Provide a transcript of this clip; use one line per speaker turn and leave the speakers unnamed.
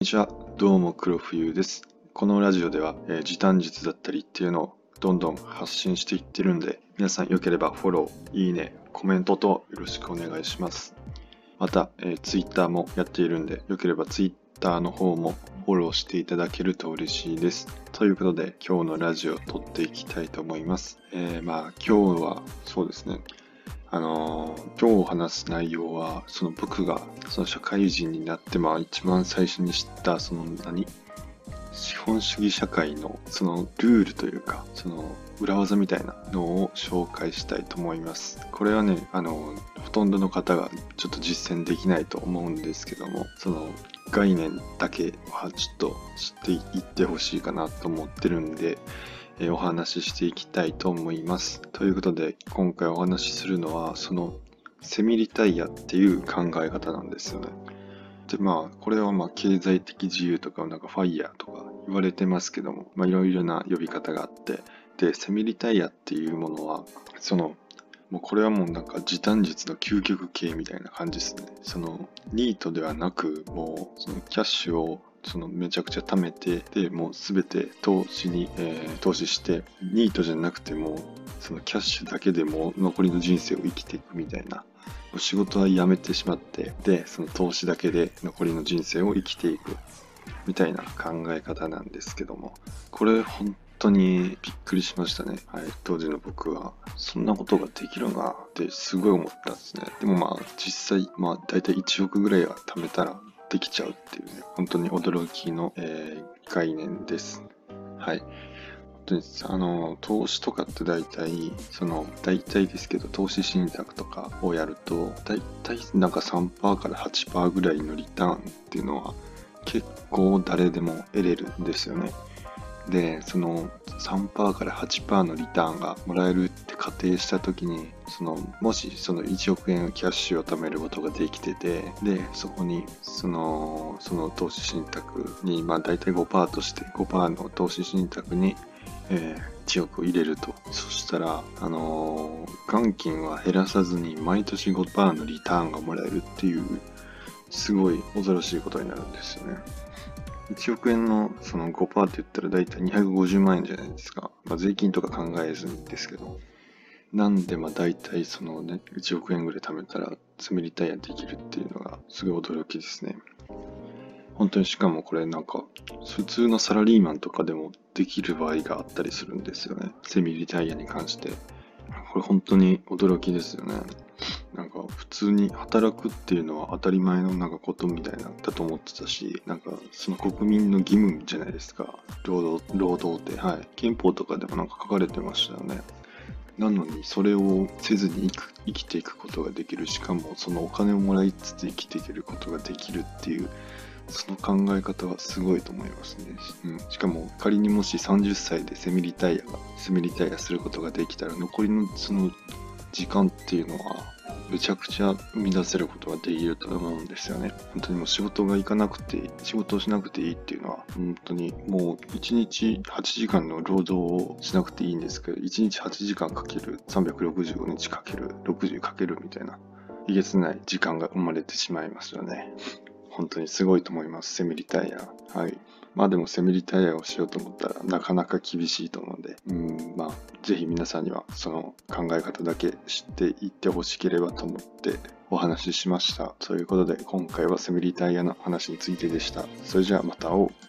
こんにちは、どうも黒冬です。このラジオでは、えー時短術だったりっていうのをどんどん発信していってるんで、皆さんよければフォロー、いいね、コメントとよろしくお願いします。また、えー、Twitter もやっているんで、よければ Twitter の方もフォローしていただけると嬉しいです。ということで、今日のラジオを撮っていきたいと思います。えーまあ、今日はそうですね、あの今日話す内容は、その僕がその社会人になって、まあ一番最初に知った、その何？資本主義社会のそのルールというか、その裏技みたいなのを紹介したいと思います。これはね、あの、ほとんどの方がちょっと実践できないと思うんですけども、その概念だけはちょっと知っていってほしいかなと思ってるんで、お話ししていきたいと思います。ということで、今回お話しするのは、そのセミリタイヤっていう考え方なんですよね。で、まあ、これはまあ、経済的自由とか、なんかファイヤーとか言われてますけども、まあ、いろいろな呼び方があって、で、セミリタイヤっていうものは、その、もうこれはもうなんか時短術の究極系みたいな感じですね。その、ニートではなく、もう、そのキャッシュをそのめちゃくちゃ貯めて、で、もうすべて投資に、えー投資して、ニートじゃなくても、そのキャッシュだけでも残りの人生を生きていくみたいな。仕事は辞めてしまって、で、その投資だけで残りの人生を生きていくみたいな考え方なんですけども、これ本当にびっくりしましたね。はい、当時の僕は、そんなことができるなってすごい思ったんですね。でもまあ、実際、まあ、大体1億ぐらいは貯めたらできちゃうっていうね、本当に驚きの、えー概念です。はい。本当にあの投資とかって大体その大体ですけど投資信託とかをやると大体なんか3%から8%ぐらいのリターンっていうのは結構誰でも得れるんですよね。でその3%から8%のリターンがもらえるって定した時にそのもしその1億円キャッシュを貯めることができててでそこにそのその投資信託にまあ大体5%として5%の投資信託にえー1億を入れると。そしたら、あのー元金は減らさずに毎年5%のリターンがもらえるっていう、すごい恐ろしいことになるんですよね。1億円のその5%って言ったら大体250万円じゃないですか。まあ、税金とか考えずにですけど。なんでまあ大体そのね、1億円ぐらい貯めたら積みリタイアできるっていうのがすごい驚きですね。本当にしかもこれなんか普通のサラリーマンとかでもできる場合があったりするんですよね。セミリタイアに関して。これ本当に驚きですよね。なんか普通に働くっていうのは当たり前のなんかことみたいなんだと思ってたし、なんかその国民の義務じゃないですか。労働、労働って。はい。憲法とかでもなんか書かれてましたよね。なのにそれをせずに生く生きていくことができる。しかもそのお金をもらいつつ生きていけることができるっていうその考え方はすごいと思いますね。うん、しかも仮にもし30歳でセミリタイヤが、セミリタイヤすることができたら残りのその時間っていうのはめちゃくちゃ生み出せることができると思うんですよね。本当にもう仕事が行かなくて、仕事をしなくていいっていうのは本当にもう1日8時間の労働をしなくていいんですけど、1日8時間かける365日かける60かけるみたいな、えげつない時間が生まれてしまいますよね。本当にすごいと思います、セミリタイヤ。はい。まあでもセミリタイヤをしようと思ったらなかなか厳しいと思うんで、うん、まあぜひ皆さんにはその考え方だけ知っていってほしければと思ってお話ししました。ということで今回はセミリタイヤの話についてでした。それじゃあまた会おう。